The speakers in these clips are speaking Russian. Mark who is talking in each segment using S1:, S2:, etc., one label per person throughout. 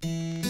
S1: Ты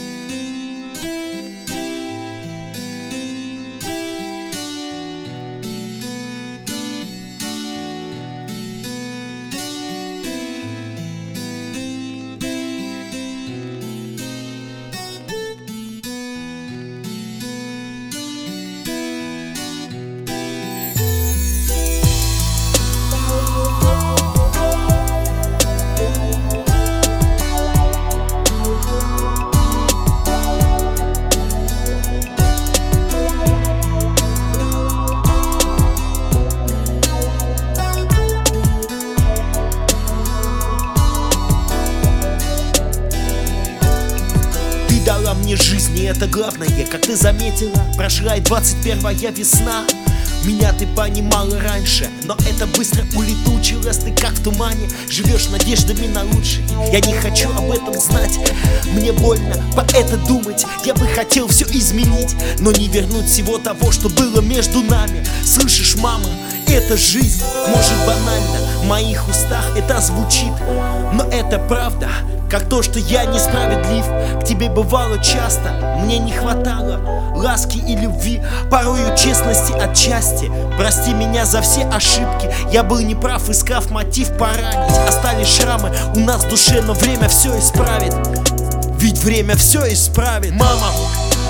S1: дала мне жизнь, и это главное Как ты заметила, прошла и 21 весна. Меня ты понимала раньше, но это быстро улетучилось. Ты как в тумане, живешь надеждами на лучшее. Я не хочу об этом знать, мне больно по это думать. Я бы хотел все изменить, но не вернуть всего того, что было между нами. Слышишь, мама, это жизнь, может банально В моих устах это звучит, но это правда. Как то, что я несправедлив К тебе бывало часто, мне не хватало Ласки и любви, порою честности отчасти Прости меня за все ошибки Я был неправ, искав мотив поранить. Остались шрамы у нас в душе, но время все исправит. Ведь время все исправит. Мама,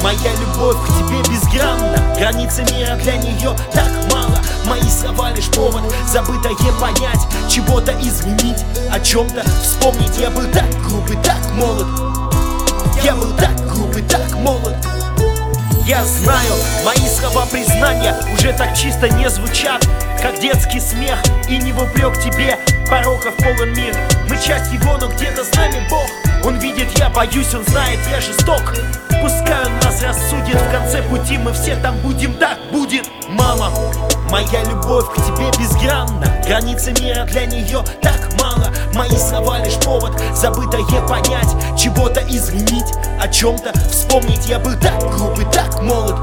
S1: моя любовь к тебе безгранна. Границы мира для нее так мало Мои слова лишь повод забытое понять Чего-то изменить, о чем-то вспомнить. Я был так груб и так молод. Я был так груб и так молод. Я знаю, мои слова признания уже так чисто не звучат Как детский смех и не в упрек тебе. Пороков полон мир, мы часть его, но где-то с нами Бог. Он видит, я боюсь, он знает, я жесток. Пускай он нас рассудит, в конце пути мы все там будем, так будет Мама, моя любовь к тебе безгранна. Границы мира для нее так мало. Мои слова лишь повод забытое понять Чего-то изменить, о чем-то вспомнить. Я был так груб и так молод.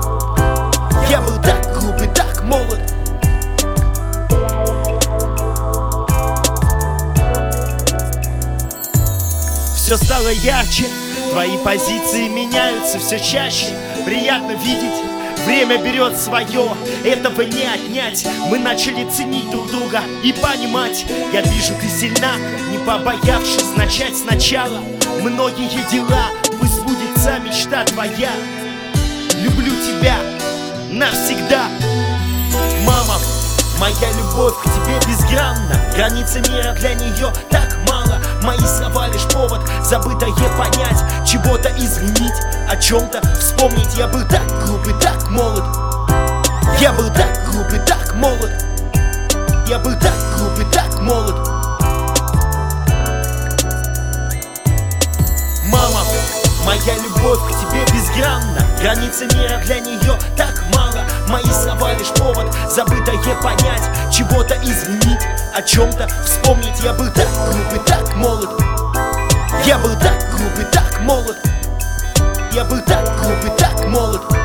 S1: Я был так груб и так молод. Все стало ярче, твои позиции меняются все чаще. Приятно видеть Время берет свое, этого не отнять. Мы начали ценить друг друга и понимать. Я вижу, ты сильна, не побоявшись начать сначала. Многие дела, пусть сбудется мечта твоя. Люблю тебя навсегда. Мама, моя любовь к тебе безгранна. Границы мира для нее так мало. Мои слова лишь повод забытое понять Чего-то изменить, о чем-то вспомнить. Я был так груб и так молод. Я был так груб и так молод. Я был так груб и так молод. Мама, моя любовь к тебе безгранна. Границы мира для нее так мало. Мои слова лишь повод забытое понять Чего-то изменить, о чем-то вспомнить. Я был так груб и так молод mówi tak molot